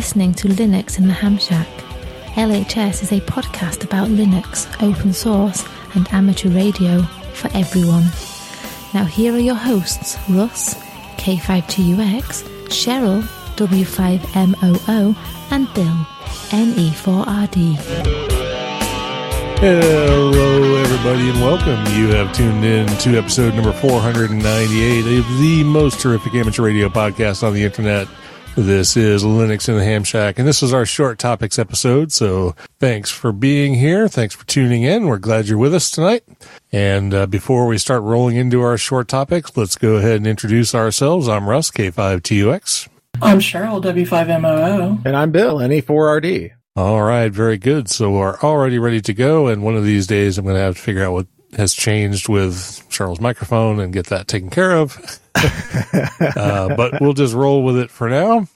Listening to Linux in the Ham Shack. LHS is a podcast about Linux, open source, and amateur radio for everyone. Now, here are your hosts Russ, K5TUX, Cheryl, W5MOO, and Bill, E NE4RD. Hello, everybody, and welcome. You have tuned in to episode number 498 of the most terrific amateur radio podcast on the internet. This is Linux in the Ham Shack, and this is our short topics episode. So thanks for being here. Thanks for tuning in. We're glad you're with us tonight. And uh, before we start rolling into our short topics, let's go ahead and introduce ourselves. I'm Russ, K5TUX. I'm Cheryl, W5MOO. And I'm Bill, NE4RD. All right, very good. So we're already ready to go. And one of these days, I'm going to have to figure out what has changed with Cheryl's microphone and get that taken care of. uh, but we'll just roll with it for now.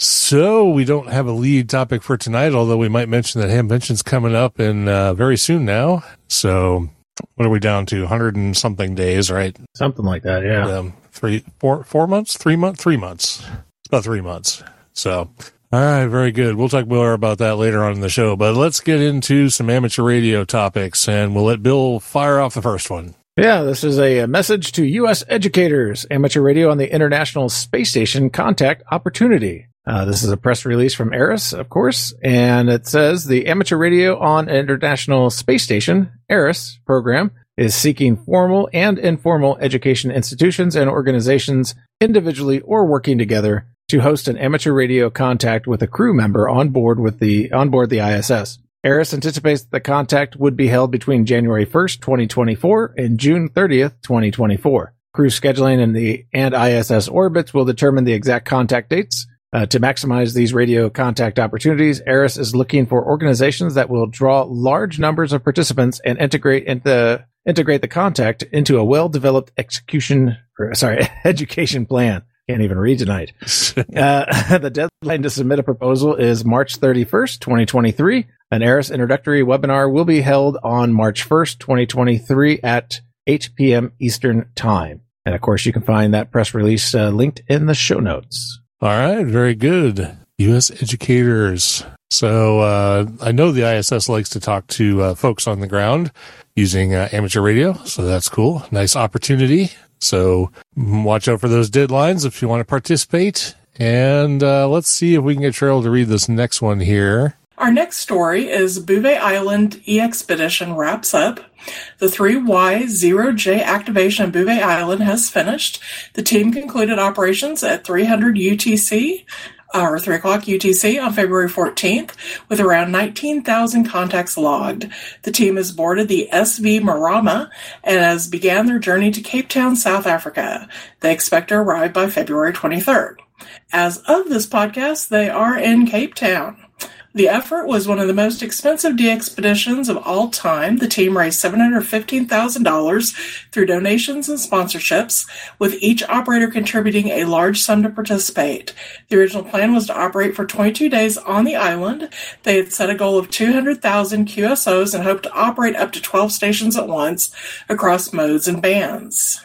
So we don't have a lead topic for tonight, although we might mention that Hamvention's coming up in uh, very soon now. So what are we down to? Hundred and something days, right? Something like that, yeah. Um, three, four, four months, three months, three months. It's about three months. So, all right, very good. We'll talk more about that later on in the show. But let's get into some amateur radio topics, and we'll let Bill fire off the first one. Yeah, this is a, message to U.S. educators. Amateur radio on the International Space Station contact opportunity. Uh, this is a press release from ARISS, of course, and it says the Amateur Radio on International Space Station, ARISS program, is seeking formal and informal education institutions and organizations, individually or working together, to host an amateur radio contact with a crew member on board with the on board the ISS. ARISS anticipates the contact would be held between January 1st, 2024 and June 30th, 2024. Crew scheduling and the and ISS orbits will determine the exact contact dates. Uh, to maximize these radio contact opportunities, ARISS is looking for organizations that will draw large numbers of participants and integrate into integrate the contact into a well-developed execution, or, sorry, education plan. Can't even read tonight. uh, the deadline to submit a proposal is March 31st, 2023. An ARISS introductory webinar will be held on March 1st, 2023 at 8 p.m. Eastern Time. And of course, you can find that press release uh, linked in the show notes. All right, very good. U.S. educators. So uh, I know the ISS likes to talk to uh, folks on the ground using uh, amateur radio, so that's cool. Nice opportunity. So watch out for those deadlines if you want to participate. And uh, let's see if we can get Cheryl to read this next one here. Our next story is Bouvet Island E Expedition wraps up. The 3Y0J activation of Bouvet Island has finished. The team concluded operations at 300 UTC, or 3 o'clock UTC on February 14th with around 19,000 contacts logged. The team has boarded the SV Marama and has began their journey to Cape Town, South Africa. They expect to arrive by February 23rd. As of this podcast, they are in Cape Town. The effort was one of the most expensive DXpeditions of all time. The team raised $715,000 through donations and sponsorships, with each operator contributing a large sum to participate. The original plan was to operate for 22 days on the island. They had set a goal of 200,000 QSOs and hoped to operate up to 12 stations at once across modes and bands.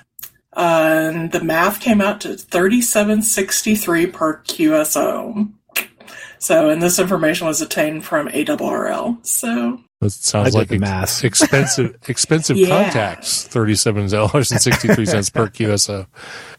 Uh, and the math came out to 3763 per QSO. So, and this information was obtained from ARRL. So, That sounds I like did the ex- math. expensive, expensive Yeah. contacts. Thirty-seven dollars and sixty-three cents per QSO.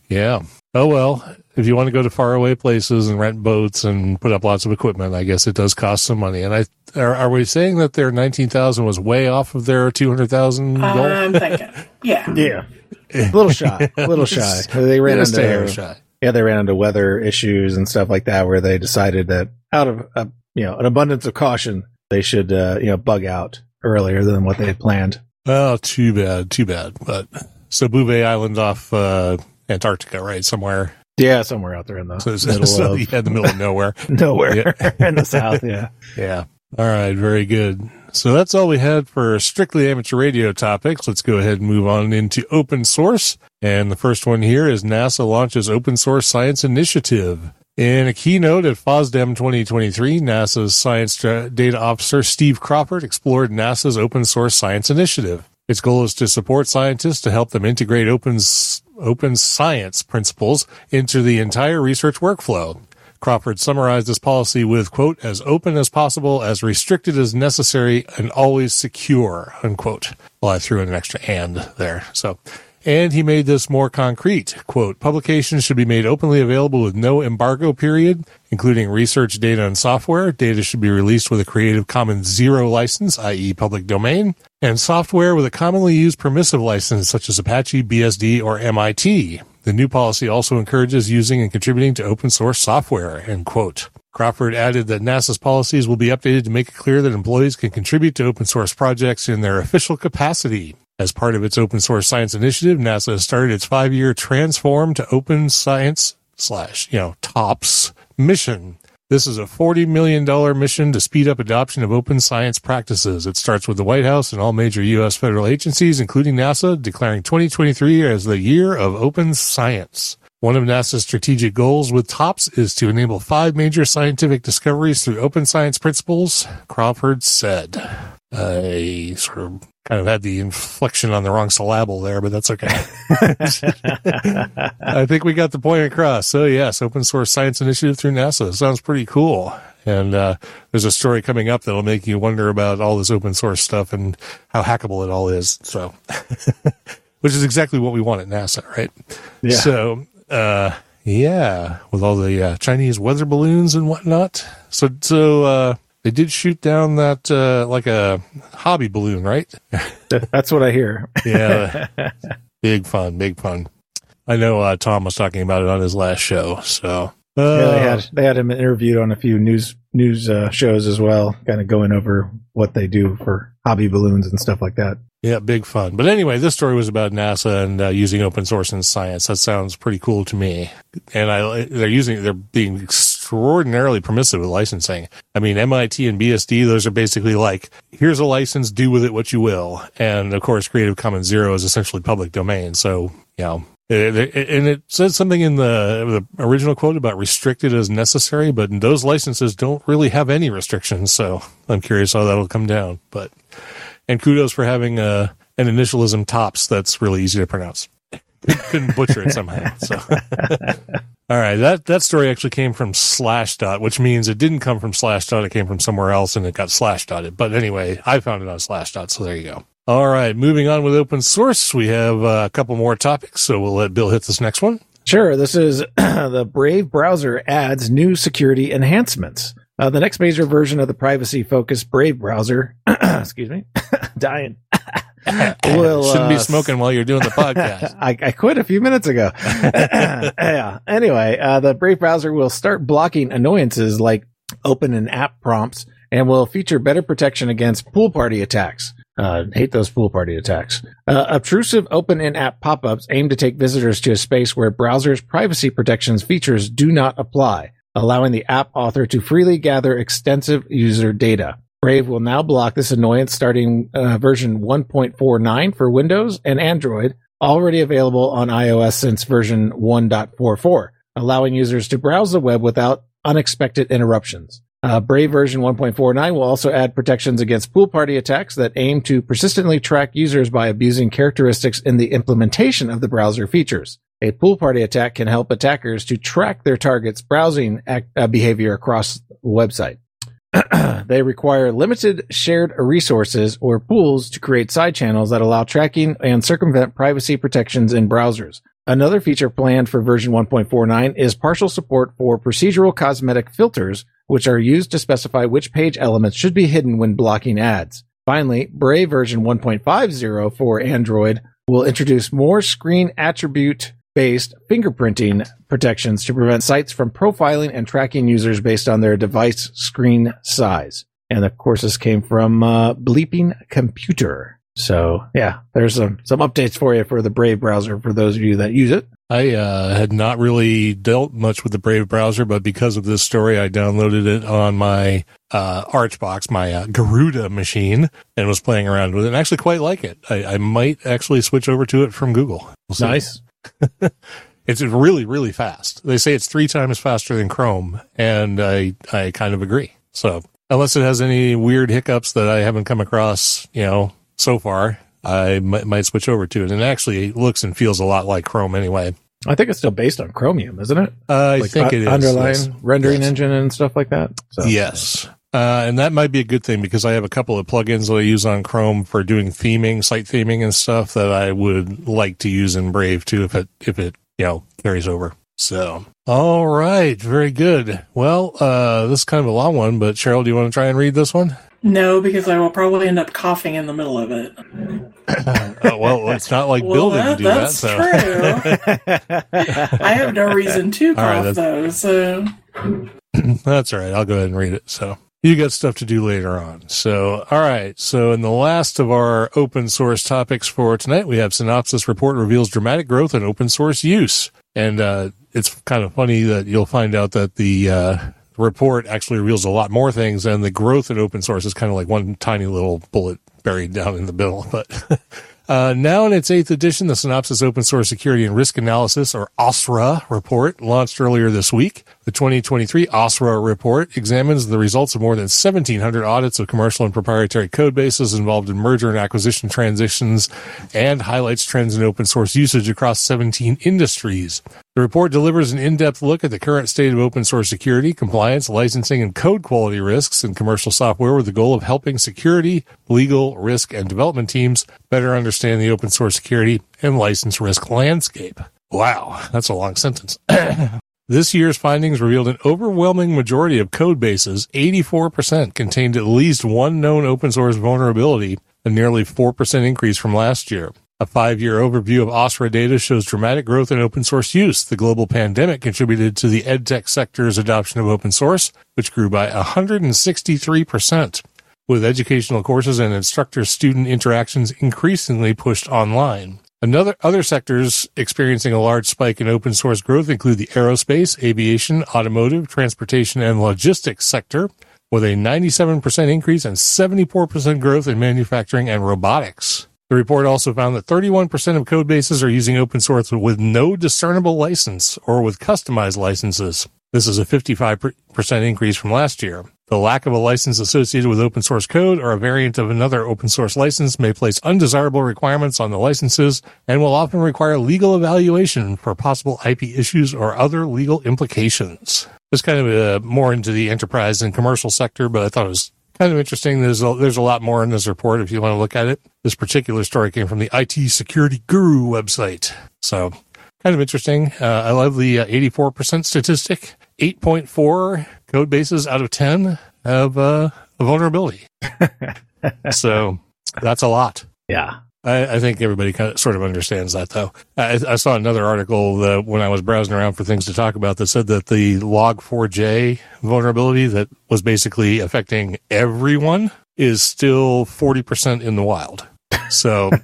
Yeah. Oh well. If you want to go to faraway places and rent boats and put up lots of equipment, I guess it does cost some money. And I are, are we saying that their nineteen thousand was way off of their two hundred thousand goal? I'm thinking, yeah. Yeah. A little shy. A little shy. They ran Just a hair shy. Yeah, they ran into weather issues and stuff like that, where they decided that out of uh, you know an abundance of caution, they should uh, you know bug out earlier than what they had planned. Oh, too bad, too bad. But so Bouvet Island off uh, Antarctica, right somewhere. Yeah, somewhere out there in the So, middle so of yeah, in the middle of nowhere. nowhere in the south. Yeah. Yeah. All right. Very good. So that's all we had for strictly amateur radio topics. Let's go ahead and move on into open source. And the first one here is NASA launches open source science initiative. In a keynote at FOSDEM 2023, NASA's science data officer Steve Crawford explored NASA's open source science initiative. Its goal is to support scientists to help them integrate open, open science principles into the entire research workflow. Crawford summarized this policy with, quote, as open as possible, as restricted as necessary, and always secure, unquote. Well, I threw in an extra and there. So, and he made this more concrete. Quote, publications should be made openly available with no embargo period, including research data and software. Data should be released with a Creative Commons zero license, i.e. public domain, and software with a commonly used permissive license such as Apache, BSD, or MIT. The new policy also encourages using and contributing to open source software, end quote. Crawford added that NASA's policies will be updated to make it clear that employees can contribute to open source projects in their official capacity. As part of its open source science initiative, NASA has started its five year transform to open science slash, you know, TOPS mission. This is a $40 million mission to speed up adoption of open science practices. It starts with the White House and all major U.S. federal agencies, including NASA, declaring 2023 as the year of open science. One of NASA's strategic goals with TOPS is to enable five major scientific discoveries through open science principles, Crawford said. I sort of kind of had the inflection on the wrong syllable there, but that's okay. I think we got the point across. So yes, open source science initiative through NASA sounds pretty cool. And uh, there's a story coming up that'll make you wonder about all this open source stuff and how hackable it all is. So, which is exactly what we want at NASA, right? Yeah. So, uh, yeah, with all the uh, Chinese weather balloons and whatnot. So, so uh, they did shoot down that uh, like a hobby balloon, right? That's what I hear. yeah, big fun, big fun. I know uh, Tom was talking about it on his last show, so uh, Yeah, they had they had him interviewed on a few news news uh, shows as well, kind of going over what they do for hobby balloons and stuff like that. yeah, big fun. But anyway, this story was about NASA and uh, using open source in science. That sounds pretty cool to me. And I they're using they're being extraordinarily permissive with licensing. I mean, MIT and BSD, those are basically like, here's a license, do with it what you will. And of course, Creative Commons Zero is essentially public domain. So, you know, it, it, and it says something in the, the original quote about restricted as necessary, but those licenses don't really have any restrictions. So I'm curious how that'll come down. But, and kudos for having a, an initialism tops that's really easy to pronounce. Couldn't butcher it somehow. So. All right, that that story actually came from Slashdot, which means it didn't come from Slashdot. It came from somewhere else, and it got Slashdotted. But anyway, I found it on Slashdot, so there you go. All right, moving on with open source, we have uh, a couple more topics, so we'll let Bill hit this next one. Sure, this is the Brave browser adds new security enhancements. Uh, the next major version of the privacy-focused Brave browser, excuse me, dying. Shouldn't be uh, smoking while you're doing the podcast. I, I quit a few minutes ago. yeah. Anyway, uh, the Brave browser will start blocking annoyances like open and app prompts and will feature better protection against pool party attacks. Uh, hate those pool party attacks. Uh, obtrusive open in app pop ups aim to take visitors to a space where browsers' privacy protections features do not apply, allowing the app author to freely gather extensive user data. Brave will now block this annoyance starting uh, version 1.49 for Windows and Android, already available on iOS since version 1.44, allowing users to browse the web without unexpected interruptions. Uh, Brave version 1.49 will also add protections against pool party attacks that aim to persistently track users by abusing characteristics in the implementation of the browser features. A pool party attack can help attackers to track their target's browsing act, uh, behavior across the website. they require limited shared resources or pools to create side channels that allow tracking and circumvent privacy protections in browsers. Another feature planned for version 1.49 is partial support for procedural cosmetic filters, which are used to specify which page elements should be hidden when blocking ads. Finally, Brave version 1.50 for Android will introduce more screen attribute based fingerprinting protections to prevent sites from profiling and tracking users based on their device screen size. And of course, this came from uh, Bleeping Computer. So yeah, there's some some updates for you for the Brave browser for those of you that use it. I uh, had not really dealt much with the Brave browser, but because of this story, I downloaded it on my uh, Archbox, my uh, Garuda machine, and was playing around with it. and actually quite like it. I, I might actually switch over to it from Google. We'll. Nice. It's really, really fast. They say it's three times faster than Chrome, and I, I kind of agree. So unless it has any weird hiccups that I haven't come across, you know, so far, I might, might switch over to it. And it actually looks and feels a lot like Chrome anyway. I think it's still based on Chromium, isn't it? Uh, I Like think uh, it is. underlying yes. rendering Yes. engine and stuff like that. So, Yes. Uh, and that might be a good thing because I have a couple of plugins that I use on Chrome for doing theming, site theming and stuff that I would like to use in Brave too if it, if it, you know, carries over. So, all right. Very good. Well, uh, this is kind of a long one, but Cheryl, do you want to try and read this one? No, because I will probably end up coughing in the middle of it. Uh, well, it's not like well, Bill didn't that, do that. that's So true. I have no reason to All right, cough, though. So That's all right. I'll go ahead and read it. So you got stuff to do later on. So, all right. So in the last of our open source topics for tonight, we have Synopsys report reveals dramatic growth in open source use. And, uh, it's kind of funny that you'll find out that the, uh, report actually reveals a lot more things and the growth in open source is kind of like one tiny little bullet buried down in the bill. But, Uh, now in its eighth edition, the Synopsys Open Source Security and Risk Analysis, or OSSRA report, launched earlier this week. The 2023 OSSRA report examines the results of more than 1,700 audits of commercial and proprietary code bases involved in merger and acquisition transitions and highlights trends in open source usage across 17 industries. The report delivers an in-depth look at the current state of open source security, compliance, licensing, and code quality risks in commercial software with the goal of helping security, legal, risk, and development teams better understand the open source security and license risk landscape. Wow, that's a long sentence. This year's findings revealed an overwhelming majority of code bases, 84%, contained at least one known open source vulnerability, a nearly 4% increase from last year. A five year overview of OSSRA data shows dramatic growth in open source use. The global pandemic contributed to the edtech sector's adoption of open source, which grew by 163%, with educational courses and instructor student interactions increasingly pushed online. Another other sectors experiencing a large spike in open source growth include the aerospace, aviation, automotive, transportation, and logistics sector, with a 97% increase and 74% growth in manufacturing and robotics. The report also found that 31% of code bases are using open source with no discernible license or with customized licenses. This is a 55% increase from last year. The lack of a license associated with open source code or a variant of another open source license may place undesirable requirements on the licenses and will often require legal evaluation for possible IP issues or other legal implications. It's kind of uh, more into the enterprise and commercial sector, but I thought it was kind of interesting. There's a, there's a lot more in this report if you want to look at it. This particular story came from the IT Security Guru website. So kind of interesting. Uh, I love the uh, 84% statistic. 8.4 code bases out of 10 have uh, a vulnerability. so that's a lot. Yeah. I, I think everybody kind of sort of understands that, though. I, I saw another article uh, when I was browsing around for things to talk about that said that the Log4j vulnerability that was basically affecting everyone is still 40% in the wild. So,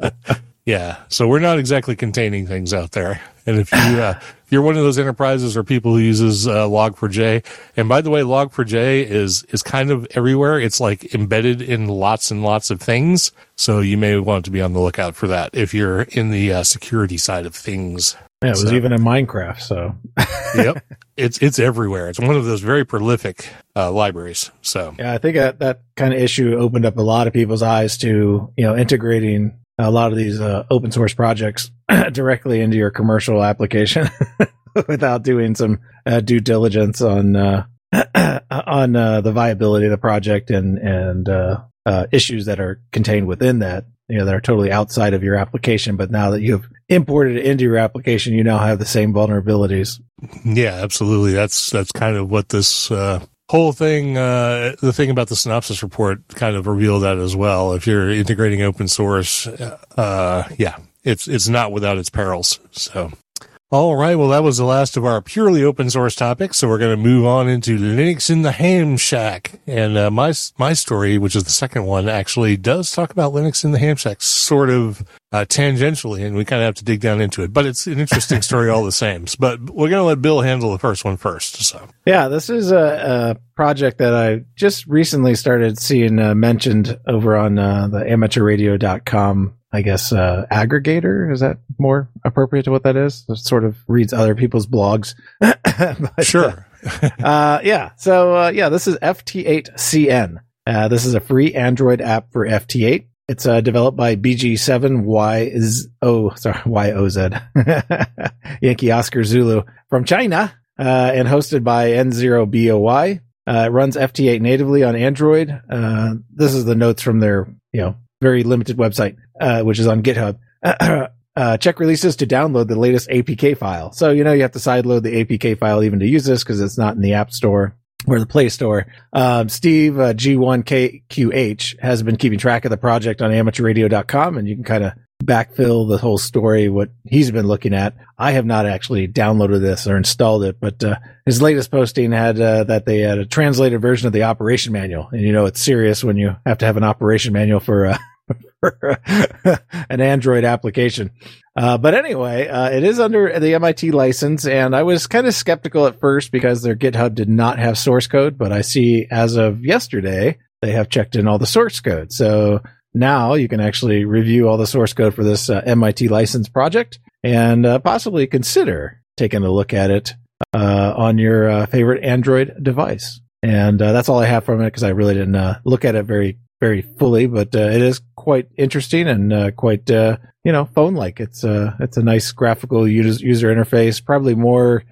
yeah. So we're not exactly containing things out there. And if you, uh, if you're one of those enterprises or people who uses uh, Log4j, and by the way, Log4j is is kind of everywhere. It's like embedded in lots and lots of things. So you may want to be on the lookout for that if you're in the uh, security side of things. Yeah, it was So- even in Minecraft. So yep, it's it's everywhere. It's one of those very prolific uh, libraries. So yeah, I think that, that kind of issue opened up a lot of people's eyes to, you know, integrating a lot of these uh, open source projects directly into your commercial application without doing some uh, due diligence on, uh, on uh, the viability of the project and, and, uh, uh, issues that are contained within that, you know, that are totally outside of your application. But now that you've imported it into your application, you now have the same vulnerabilities. Yeah, absolutely. That's that's kind of what this uh, whole thing, uh, the thing about the Synopsys report, kind of revealed that as well. If you're integrating open source, uh, yeah, it's it's not without its perils. So, All right. Well, that was the last of our purely open source topics. So we're going to move on into Linux in the Ham Shack. And uh, my my story, which is the second one, actually does talk about Linux in the Ham Shack, sort of uh, tangentially, and we kind of have to dig down into it. But it's an interesting story all the same. But we're going to let Bill handle the first one first. So yeah, this is a, a project that I just recently started seeing uh, mentioned over on uh, the amateurradio.com I guess, uh, aggregator. Is that more appropriate to what that is? It sort of reads other people's blogs. but, sure. uh, yeah. So, uh, yeah, this is FT8CN. Uh, this is a free Android app for FT8. It's uh, developed by BG7Y oh sorry YOZ Yankee Oscar Zulu from China uh, and hosted by N0BOY. Uh, it runs FT8 natively on Android. Uh, this is the notes from their you know very limited website, uh, which is on GitHub. Uh, check releases to download the latest APK file. So, you know, you have to sideload the APK file even to use this because it's not in the App Store or the Play Store. Um, Steve uh, G1KQH has been keeping track of the project on amateurradio.com, and you can kind of backfill the whole story, what he's been looking at. I have not actually downloaded this or installed it, but uh, his latest posting had uh, that they had a translated version of the operation manual. And you know, it's serious when you have to have an operation manual for, uh, an Android application. Uh, but anyway, uh, it is under the MIT license, and I was kind of skeptical at first because their GitHub did not have source code, but I see as of yesterday, they have checked in all the source code. So now you can actually review all the source code for this uh, MIT license project and uh, possibly consider taking a look at it uh, on your uh, favorite Android device. And that's all I have from it because I really didn't look at it very, very fully, but it is quite interesting and quite, you know, phone like. It's a, it's a nice graphical user, user interface, probably more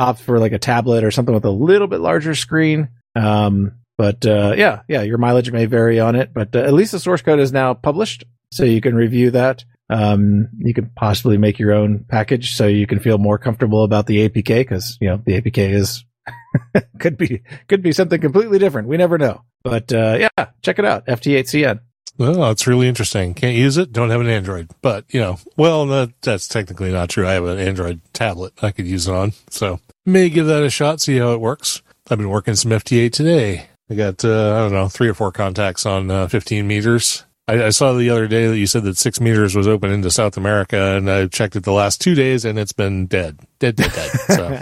opt for like a tablet or something with a little bit larger screen. Um, but uh, yeah, yeah, your mileage may vary on it, but uh, at least the source code is now published, so you can review that. Um, you can possibly make your own package, so you can feel more comfortable about the APK because you know the APK is could be could be something completely different. We never know. But uh, yeah, check it out, FT8CN. Well, it's really interesting. Can't use it. Don't have an Android, but you know, well, that, that's technically not true. I have an Android tablet I could use it on, so may give that a shot. See how it works. I've been working some FT8 today. I got, uh, I don't know, three or four contacts on uh, 15 meters. I, I, saw the other day that you said that six meters was open into South America, and I checked it the last two days, and it's been dead, dead, dead, dead. So.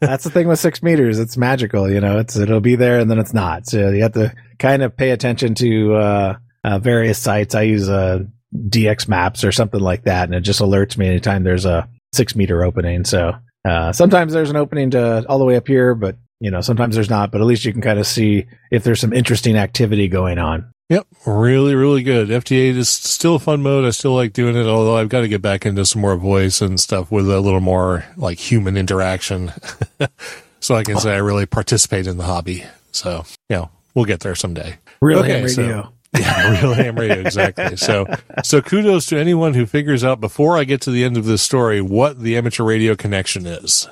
That's the thing with six meters; it's magical. You know, it's it'll be there, and then it's not. So you have to kind of pay attention to uh, uh various sites. I use uh, DX Maps or something like that, and it just alerts me anytime there's a six meter opening. So uh, sometimes there's an opening to all the way up here, but you know, sometimes there's not, but at least you can kind of see if there's some interesting activity going on. Yep, really, really good. FT8 is still a fun mode. I still like doing it, although I've got to get back into some more voice and stuff with a little more like human interaction, so I can say I really participate in the hobby. So, you know, we'll get there someday. Real okay, ham radio. So, yeah, real ham radio, exactly. So, so kudos to anyone who figures out before I get to the end of this story what the amateur radio connection is.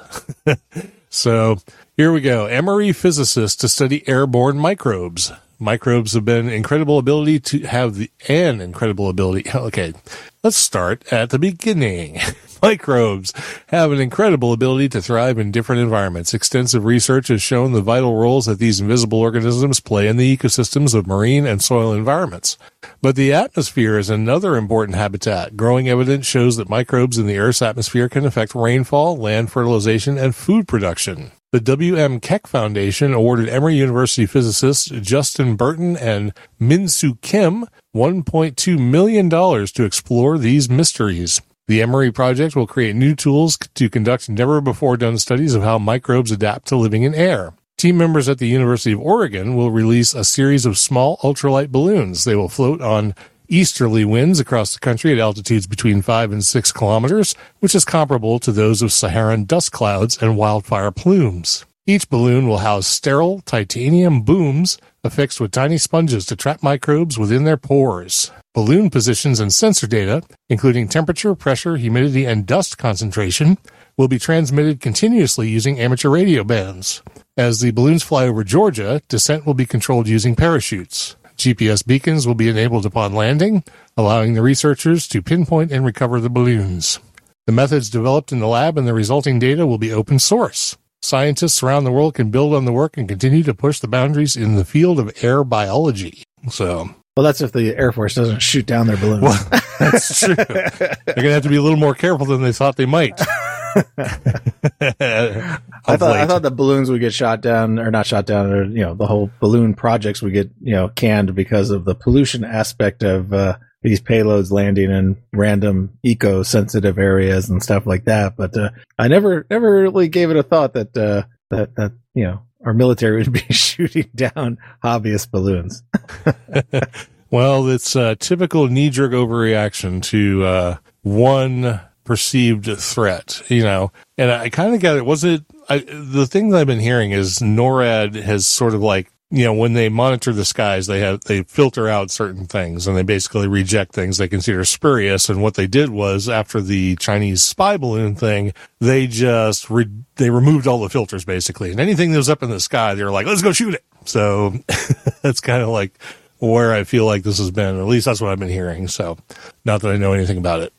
so, here we go. Emory physicist to study airborne microbes. Microbes have been incredible ability to have the an incredible ability. Okay, let's start at the beginning. Microbes have an incredible ability to thrive in different environments. Extensive research has shown the vital roles that these invisible organisms play in the ecosystems of marine and soil environments. But the atmosphere is another important habitat. Growing evidence shows that microbes in the Earth's atmosphere can affect rainfall, land fertilization, and food production. The W.M. Keck Foundation awarded Emory University physicists Justin Burton and Min-Soo Kim $1.2 million to explore these mysteries. The Emory project will create new tools to conduct never before done studies of how microbes adapt to living in air. Team members at the University of Oregon will release a series of small ultralight balloons. They will float on easterly winds across the country at altitudes between 5 and 6 kilometers, which is comparable to those of Saharan dust clouds and wildfire plumes. Each balloon will house sterile titanium booms affixed with tiny sponges to trap microbes within their pores. Balloon positions and sensor data, including temperature, pressure, humidity, and dust concentration, will be transmitted continuously using amateur radio bands. As the balloons fly over Georgia, descent will be controlled using parachutes. GPS beacons will be enabled upon landing, allowing the researchers to pinpoint and recover the balloons. The methods developed in the lab and the resulting data will be open source. Scientists around the world can build on the work and continue to push the boundaries in the field of air biology. So, Well, that's if the Air Force doesn't shoot down their balloons. well, that's true. They're going to have to be a little more careful than they thought they might. I thought I thought the balloons would get shot down or not shot down, or you know, the whole balloon projects would get you know canned because of the pollution aspect of uh, these payloads landing in random eco-sensitive areas and stuff like that. But uh, I never never really gave it a thought that uh, that that you know our military would be shooting down hobbyist balloons. Well, it's a typical knee jerk overreaction to uh, one perceived threat, you know. And I kind of got it. Was it I, the thing that I've been hearing is NORAD has sort of like you know when they monitor the skies, they have they filter out certain things and they basically reject things they consider spurious. And what they did was after the Chinese spy balloon thing, they just re- they removed all the filters basically, and anything that was up in the sky, they were like, let's go shoot it. So that's kind of like where I feel like this has been. At least that's what I've been hearing. So, not that I know anything about it.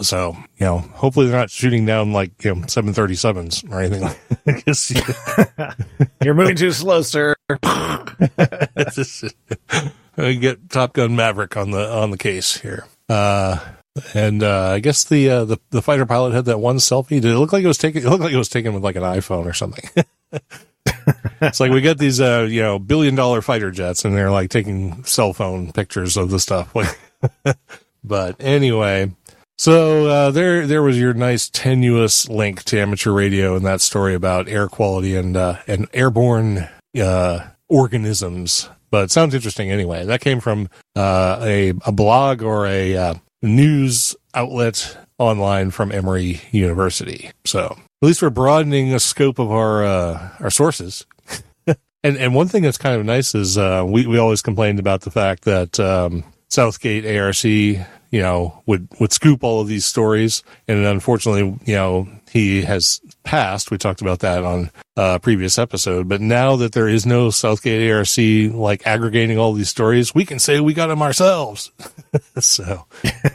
So, you know, hopefully they're not shooting down like you know 737s or anything. like I guess You're moving too slow, sir. get Top Gun Maverick on the on the case here. Uh, and uh, I guess the, uh, the the fighter pilot had that one selfie. Did it look like it was taken? It looked like it was taken with like an iPhone or something. it's like we got these uh, you know billion dollar fighter jets, and they're like taking cell phone pictures of the stuff. But anyway, so uh, there there was your nice tenuous link to amateur radio and that story about air quality and uh, and airborne uh, organisms. But sounds interesting anyway. That came from uh, a a blog or a uh, news outlet online from Emory University. So at least we're broadening the scope of our uh, our sources. and and one thing that's kind of nice is we we always complained about the fact that um, Southgate ARC you know would would scoop all of these stories, and unfortunately you know he has passed. We talked about that on a previous episode. But now that there is no Southgate ARC like aggregating all these stories, we can say we got them ourselves. so.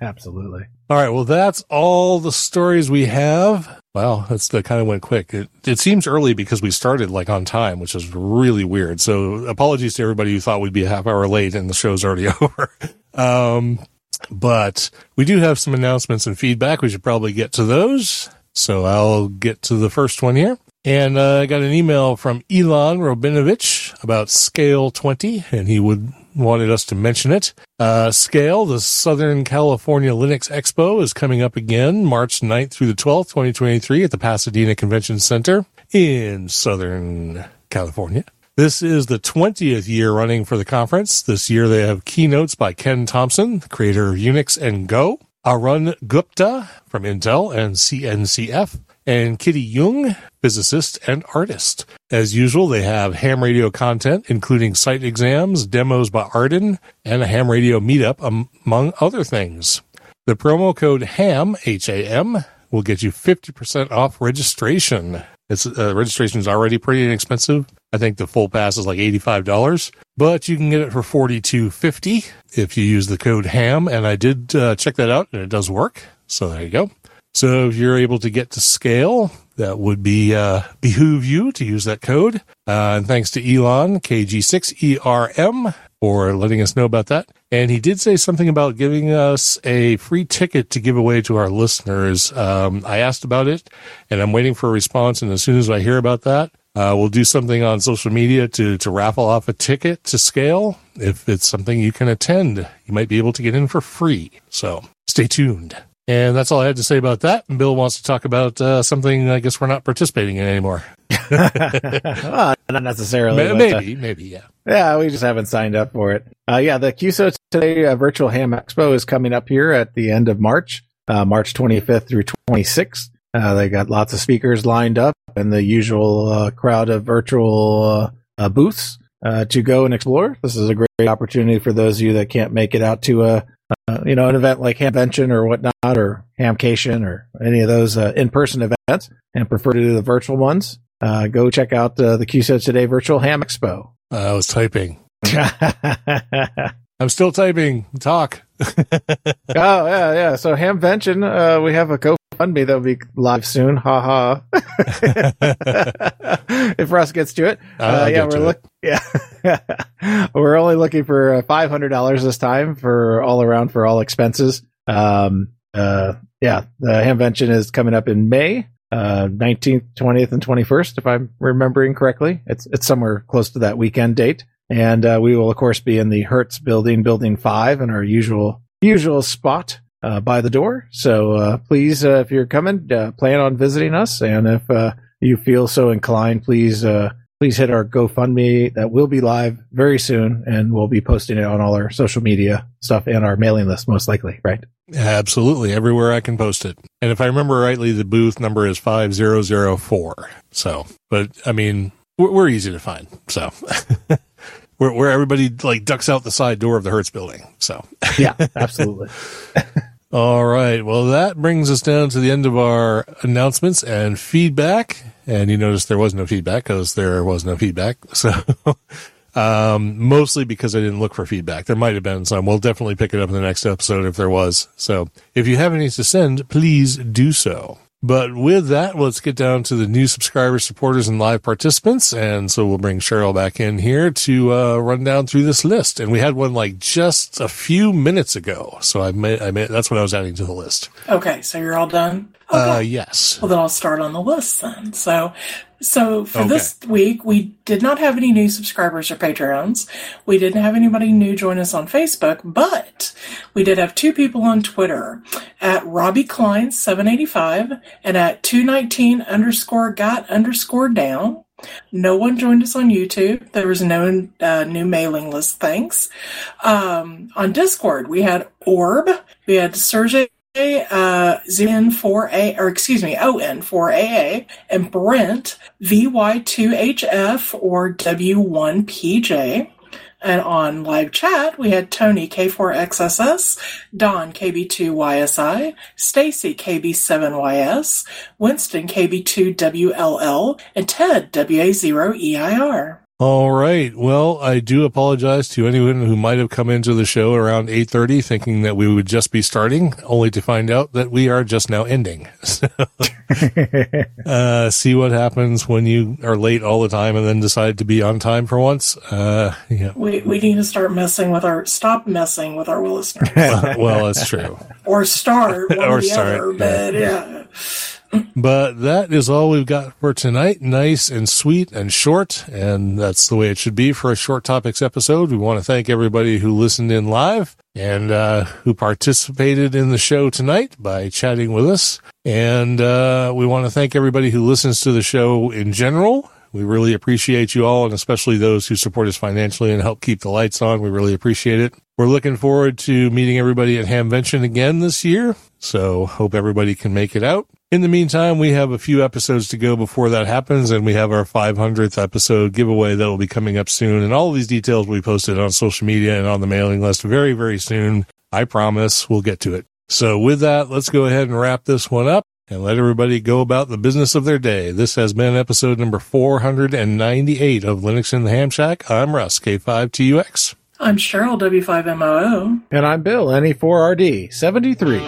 Absolutely. All right. Well, that's all the stories we have. Wow, that's that kind of went quick. It, it seems early because we started like on time, which is really weird. So apologies to everybody who thought we'd be a half hour late and the show's already over. Um, but we do have some announcements and feedback. We should probably get to those. So I'll get to the first one here. And uh, I got an email from Ilan Rabinovitch about Scale 20, and he would wanted us to mention it. Uh, Scale, the Southern California Linux Expo, is coming up again March 9th through the 12th, 2023 at the Pasadena Convention Center in Southern California. This is the 20th year running for the conference. This year they have keynotes by Ken Thompson, creator of Unix and Go, Arun Gupta from Intel and CNCF, and Kitty Yeung, physicist and artist. As usual, they have ham radio content, including site exams, demos by Arden, and a ham radio meetup, among other things. The promo code HAM, H-A-M, will get you 50% off registration. It's uh, registration is already pretty inexpensive. I think the full pass is like $85, but you can get it for $42.50 if you use the code HAM. And I did uh, check that out and it does work. So there you go. So if you're able to get to scale, that would be uh, behoove you to use that code. Uh, and thanks to Ilan KG6ERM for letting us know about that. And he did say something about giving us a free ticket to give away to our listeners. Um, I asked about it, and I'm waiting for a response. And as soon as I hear about that, uh, we'll do something on social media to to raffle off a ticket to scale. If it's something you can attend, you might be able to get in for free. So stay tuned. And that's all I had to say about that. And Bill wants to talk about uh, something I guess we're not participating in anymore. well, not necessarily. Ma- but, maybe, uh, maybe, yeah. yeah, we just haven't signed up for it. Uh, yeah, the QSO today uh, virtual ham expo is coming up here at the end of March, uh, March 25th through 26th. Uh, they got lots of speakers lined up and the usual uh, crowd of virtual uh, uh, booths uh, to go and explore. This is a great opportunity for those of you that can't make it out to a uh, you know an event like Hamvention or whatnot or Hamcation or any of those uh, in-person events and prefer to do the virtual ones. Uh, go check out uh, the QSO Today Virtual Ham Expo. I was typing. I'm still typing. Talk. oh yeah, yeah. So Hamvention, uh, we have a GoFundMe that'll be live soon. Ha ha. if Russ gets to it, uh, yeah, we're look. Yeah, we're only looking for uh, five hundred dollars this time for all around for all expenses. Um, uh, yeah, the Hamvention is coming up in May. Uh, 19th, 20th, and 21st, if I'm remembering correctly. It's, it's somewhere close to that weekend date. And, uh, we will, of course, be in the Hertz building, building five in our usual, usual spot, uh, by the door. So, uh, please, uh, if you're coming, uh, plan on visiting us. And if, uh, you feel so inclined, please, uh, please hit our GoFundMe that will be live very soon and we'll be posting it on all our social media stuff and our mailing list, most likely, right? Absolutely. Everywhere I can post it. And if I remember rightly, the booth number is 5004. So, but I mean, we're, we're easy to find. So, where, where everybody like ducks out the side door of the Hertz building. So, Yeah, absolutely. all right. Well, that brings us down to the end of our announcements and feedback. And you notice there was no feedback because there was no feedback. So, um, mostly because I didn't look for feedback. There might have been some. We'll definitely pick it up in the next episode if there was. So if you have any to send, please do so. But with that, let's get down to the new subscribers, supporters, and live participants. And so we'll bring Cheryl back in here to uh, run down through this list. And we had one like just a few minutes ago. So I made, I made, that's what I was adding to the list. Okay, so you're all done? Uh, yes. Well, then I'll start on the list then. So, so for Okay. this week, we did not have any new subscribers or Patreons. We didn't have anybody new join us on Facebook, but we did have two people on Twitter at Robbie Klein 785 and at 219 underscore got underscore down. No one joined us on YouTube. There was no uh, new mailing list. Thanks. Um, on Discord, we had Orb, we had Sergey uh, ZN4A, or excuse me, ON4AA, and Brent VY2HF or W1PJ. And on live chat, we had Tony K4XSS, Don KB2YSI, Stacy KB7YS, Winston KB2WLL, and Ted WA0EIR. All right. Well, I do apologize to anyone who might have come into the show around 8:30 thinking that we would just be starting, only to find out that we are just now ending. So, uh, see what happens when you are late all the time and then decide to be on time for once. Uh, yeah. We, we need to start messing with our, stop messing with our listeners. well, that's true. or start one Or or the start, other, yeah. but yeah. But that is all we've got for tonight. Nice and sweet and short. And that's the way it should be for a short topics episode. We want to thank everybody who listened in live and uh, who participated in the show tonight by chatting with us. And uh, we want to thank everybody who listens to the show in general. We really appreciate you all, and especially those who support us financially and help keep the lights on. We really appreciate it. We're looking forward to meeting everybody at Hamvention again this year. So hope everybody can make it out. In the meantime, we have a few episodes to go before that happens, and we have our 500th episode giveaway that will be coming up soon. And all these details will be posted on social media and on the mailing list very, very soon. I promise we'll get to it. So with that, let's go ahead and wrap this one up and let everybody go about the business of their day. This has been episode number 498 of Linux in the Ham Shack. I'm Russ, K5TUX. I'm Cheryl W5MOO. and I'm Bill, NE4RD 73.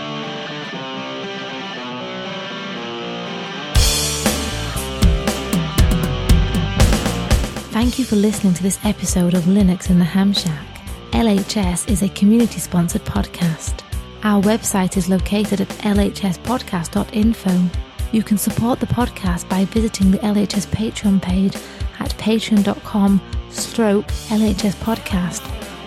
Thank you for listening to this episode of Linux in the Ham Shack. LHS is a community sponsored podcast. Our website is located at lhspodcast.info. You can support the podcast by visiting the LHS Patreon page at patreon.com stroke LHS podcast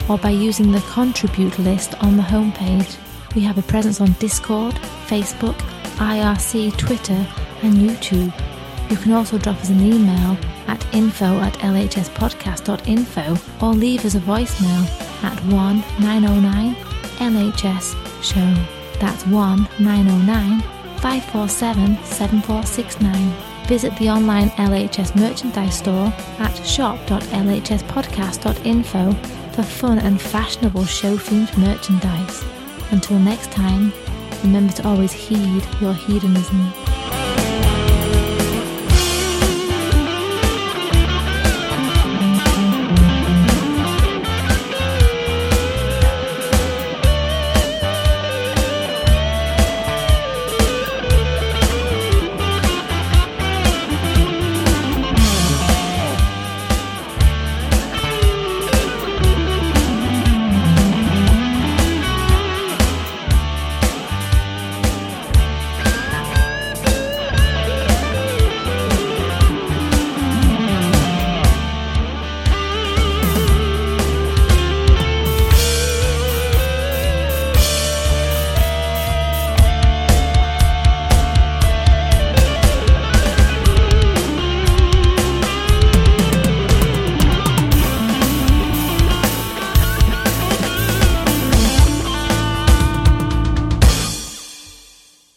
or by using the contribute list on the homepage. We have a presence on Discord, Facebook, IRC, Twitter, and YouTube. You can also drop us an email at info at lhspodcast.info or leave us a voicemail at 1 909 LHS Show. That's 1 909 547 7469. Visit the online LHS merchandise store at shop.lhspodcast.info for fun and fashionable show themed merchandise. Until next time, remember to always heed your hedonism.